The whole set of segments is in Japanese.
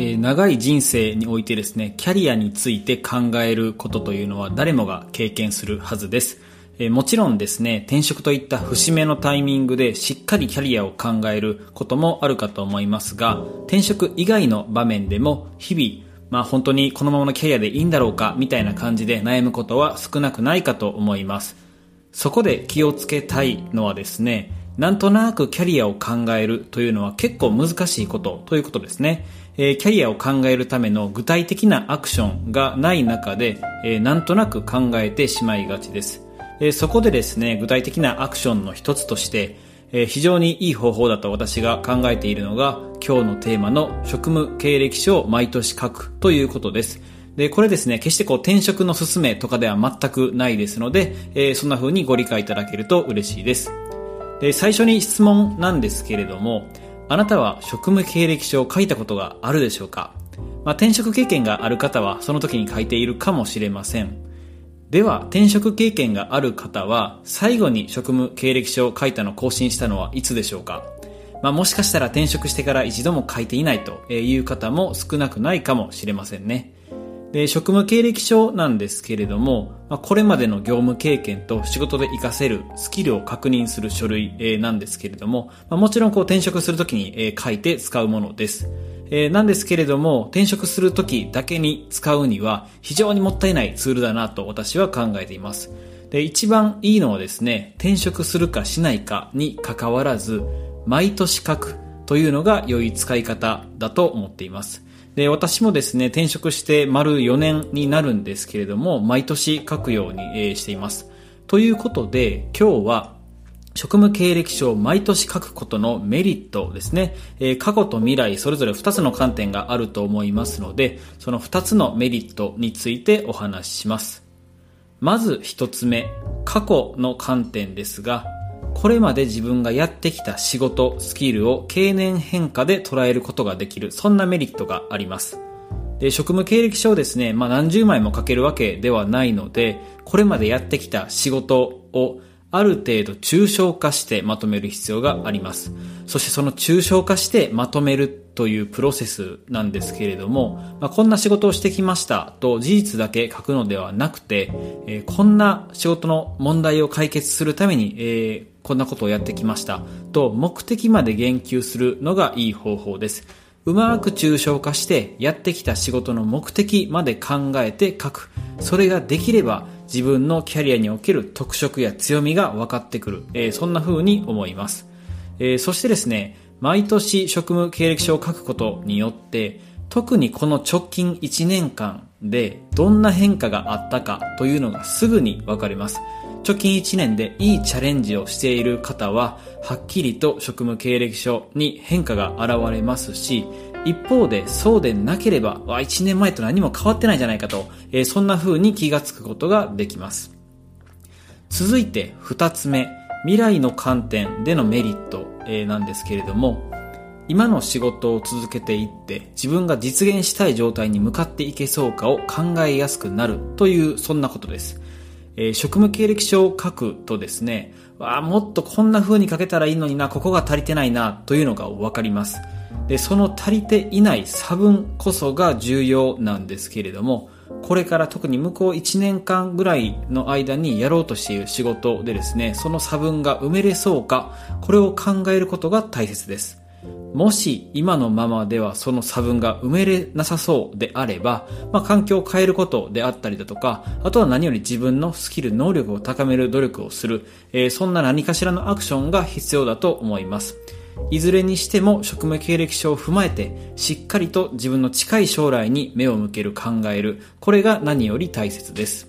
え、長い人生においてですね、キャリアについて考えることというのは誰もが経験するはずです。え、もちろんですね、転職といった節目のタイミングでしっかりキャリアを考えることもあるかと思いますが、転職以外の場面でも日々、まあ本当にこのままのキャリアでいいんだろうかみたいな感じで悩むことは少なくないかと思います。そこで気をつけたいのはですね、なんとなくキャリアを考えるというのは結構難しいことということですね。えー、キャリアを考えるための具体的なアクションがない中で、えー、なんとなく考えてしまいがちです。えー、そこでですね、具体的なアクションの一つとして、えー、非常にいい方法だと私が考えているのが、今日のテーマの職務経歴書を毎年書くということです。で、これですね、決してこう転職の勧めとかでは全くないですので、えー、そんな風にご理解いただけると嬉しいです。で、最初に質問なんですけれども、あなたは職務経歴書を書いたことがあるでしょうか？まあ、転職経験がある方はその時に書いているかもしれません。では、転職経験がある方は、最後に職務経歴書を書いたの更新したのはいつでしょうか？まあ、もしかしたら転職してから一度も書いていないという方も少なくないかもしれませんね。で、職務経歴書なんですけれども、まあ、これまでの業務経験と仕事で活かせるスキルを確認する書類、えー、なんですけれども、まあ、もちろんこう転職するときに、えー、書いて使うものです。えー、なんですけれども、転職するときだけに使うには非常にもったいないツールだなと私は考えています。で、一番いいのはですね、転職するかしないかに関わらず、毎年書くというのが良い使い方だと思っています。で、私もですね、転職して丸4年になるんですけれども、毎年書くようにしています。ということで、今日は、職務経歴書を毎年書くことのメリットですね。え過去と未来それぞれ2つの観点があると思いますので、その2つのメリットについてお話しします。まず1つ目、過去の観点ですが、これまで自分がやってきた仕事、スキルを経年変化で捉えることができる、そんなメリットがあります。で、職務経歴書をですね、まあ何十枚も書けるわけではないので、これまでやってきた仕事をある程度抽象化してまとめる必要があります。そしてその抽象化してまとめるというプロセスなんですけれども、まあ、こんな仕事をしてきましたと事実だけ書くのではなくて、えー、こんな仕事の問題を解決するために、えー、こんなことをやってきましたと目的まで言及するのがいい方法です。うまく抽象化してやってきた仕事の目的まで考えて書く。それができれば自分のキャリアにおける特色や強みが分かってくる。えー、そんな風に思います。えー、そしてですね、毎年職務経歴書を書くことによって、特にこの直近1年間でどんな変化があったかというのがすぐにわかります。直近1年でいいチャレンジをしている方は、はっきりと職務経歴書に変化が現れますし、一方でそうでなければ、1年前と何も変わってないじゃないかと、えー、そんな風に気がつくことができます。続いて2つ目、未来の観点でのメリット、えー、なんですけれども、今の仕事を続けていって自分が実現したい状態に向かっていけそうかを考えやすくなるというそんなことです。えー、職務経歴書を書くとですね、わあ、もっとこんな風に書けたらいいのにな、ここが足りてないな、というのがわかります。で、その足りていない差分こそが重要なんですけれども、これから特に向こう1年間ぐらいの間にやろうとしている仕事でですね、その差分が埋めれそうか、これを考えることが大切です。もし今のままではその差分が埋めれなさそうであれば、まあ、環境を変えることであったりだとか、あとは何より自分のスキル、能力を高める努力をする、えー、そんな何かしらのアクションが必要だと思います。いずれにしても職務経歴書を踏まえて、しっかりと自分の近い将来に目を向ける考える。これが何より大切です。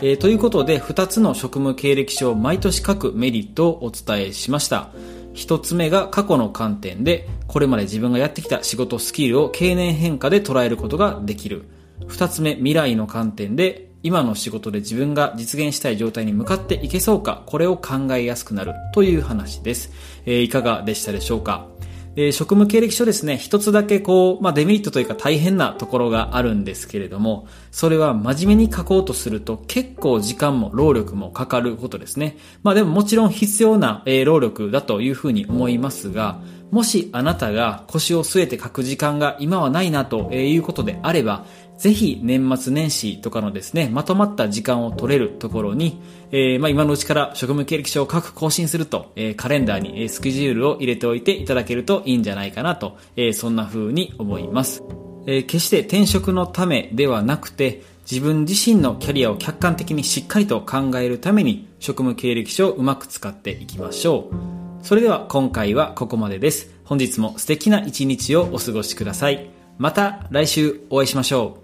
えー、ということで、2つの職務経歴書を毎年書くメリットをお伝えしました。一つ目が過去の観点で、これまで自分がやってきた仕事スキルを経年変化で捉えることができる。二つ目、未来の観点で、今の仕事で自分が実現したい状態に向かっていけそうか、これを考えやすくなるという話です。えー、いかがでしたでしょうか？え、職務経歴書ですね、一つだけこう、まあ、デメリットというか大変なところがあるんですけれども、それは真面目に書こうとすると結構時間も労力もかかることですね。まあでももちろん必要な、労力だというふうに思いますが、もしあなたが腰を据えて書く時間が今はないなということであれば、ぜひ年末年始とかのですね、まとまった時間を取れるところに、えー、まあ今のうちから職務経歴書を各更新すると、えー、カレンダーに、スケジュールを入れておいていただけるといいんじゃないかなと、えー、そんな風に思います。え、決して転職のためではなくて、自分自身のキャリアを客観的にしっかりと考えるために職務経歴書をうまく使っていきましょう。それでは今回はここまでです。本日も素敵な一日をお過ごしください。また来週お会いしましょう。